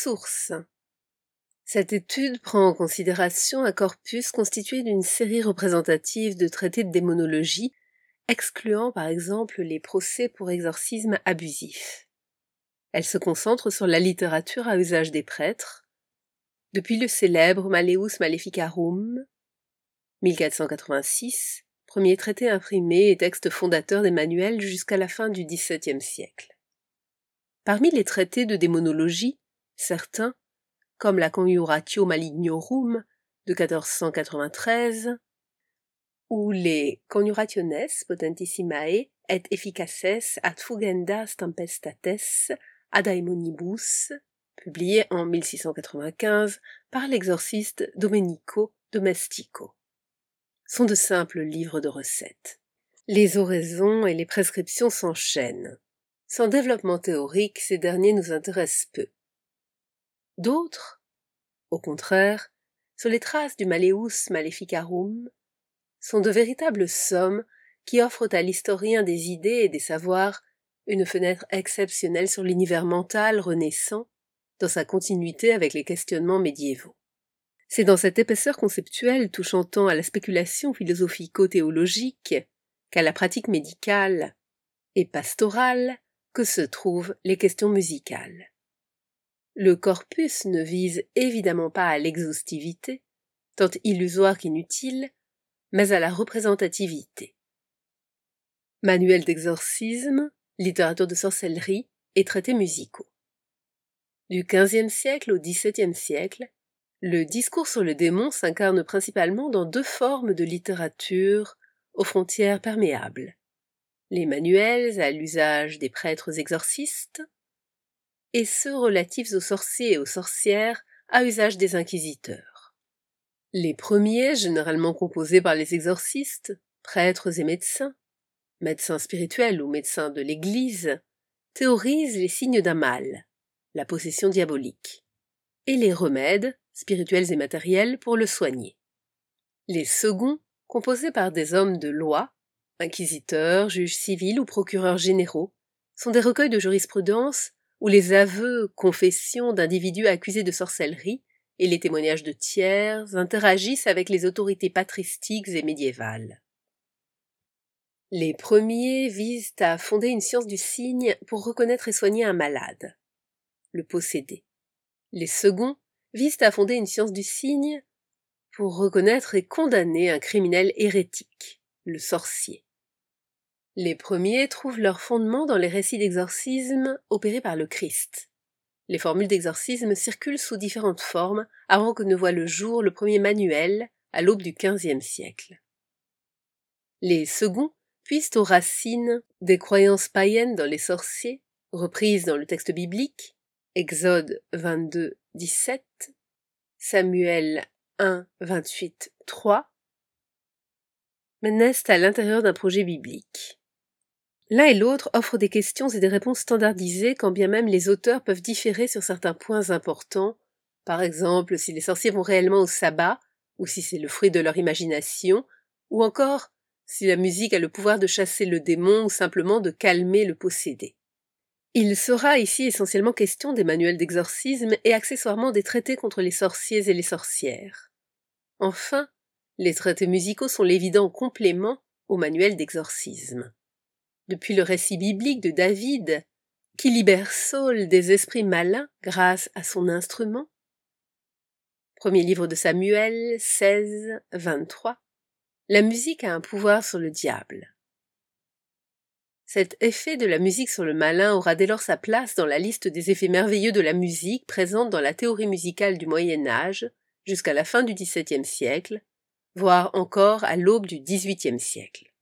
Source. Cette étude prend en considération un corpus constitué d'une série représentative de traités de démonologie, excluant par exemple les procès pour exorcisme abusif. Elle se concentre sur la littérature à usage des prêtres, depuis le célèbre Maleus Maleficarum, 1486, premier traité imprimé et texte fondateur des manuels jusqu'à la fin du XVIIe siècle. Parmi les traités de démonologie, certains, comme la Conjuratio Malignorum de 1493, ou les Conjurationes Potentissimae et Efficaces ad Fugendas Tempestates ad Aemonibus, publié en 1695 par l'exorciste Domenico Domestico, sont de simples livres de recettes. Les oraisons et les prescriptions s'enchaînent. Sans développement théorique, ces derniers nous intéressent peu. D'autres, au contraire, sur les traces du Maleus Maleficarum, sont de véritables sommes qui offrent à l'historien des idées et des savoirs une fenêtre exceptionnelle sur l'univers mental renaissant dans sa continuité avec les questionnements médiévaux. C'est dans cette épaisseur conceptuelle touchant tant à la spéculation philosophico-théologique qu'à la pratique médicale et pastorale que se trouvent les questions musicales. Le corpus ne vise évidemment pas à l'exhaustivité, tant illusoire qu'inutile, mais à la représentativité. Manuel d'exorcisme, littérature de sorcellerie et traités musicaux. Du XVe siècle au XVIIe siècle, le discours sur le démon s'incarne principalement dans deux formes de littérature aux frontières perméables. Les manuels à l'usage des prêtres exorcistes et ceux relatifs aux sorciers et aux sorcières à usage des inquisiteurs. Les premiers, généralement composés par les exorcistes, prêtres et médecins, médecins spirituels ou médecins de l'Église, théorisent les signes d'un mal, la possession diabolique, et les remèdes, spirituels et matériels, pour le soigner. Les seconds, composés par des hommes de loi, inquisiteurs, juges civils ou procureurs généraux, sont des recueils de jurisprudence où les aveux, confessions d'individus accusés de sorcellerie et les témoignages de tiers interagissent avec les autorités patristiques et médiévales. Les premiers visent à fonder une science du signe pour reconnaître et soigner un malade, le possédé. Les seconds visent à fonder une science du signe pour reconnaître et condamner un criminel hérétique, le sorcier. Les premiers trouvent leur fondement dans les récits d'exorcisme opérés par le Christ. Les formules d'exorcisme circulent sous différentes formes avant que ne voie le jour le premier manuel à l'aube du XVe siècle. Les seconds puisent aux racines des croyances païennes dans les sorciers, reprises dans le texte biblique, Exode 22, 17, Samuel 1, 28, 3, mais naissent à l'intérieur d'un projet biblique. L'un et l'autre offrent des questions et des réponses standardisées quand bien même les auteurs peuvent différer sur certains points importants, par exemple si les sorciers vont réellement au sabbat, ou si c'est le fruit de leur imagination, ou encore si la musique a le pouvoir de chasser le démon ou simplement de calmer le possédé. Il sera ici essentiellement question des manuels d'exorcisme et accessoirement des traités contre les sorciers et les sorcières. Enfin, les traités musicaux sont l'évident complément aux manuels d'exorcisme depuis le récit biblique de David, qui libère Saul des esprits malins grâce à son instrument. Premier livre de Samuel 16, 23. La musique a un pouvoir sur le diable. Cet effet de la musique sur le malin aura dès lors sa place dans la liste des effets merveilleux de la musique présente dans la théorie musicale du Moyen Âge jusqu'à la fin du XVIIe siècle, voire encore à l'aube du XVIIIe siècle.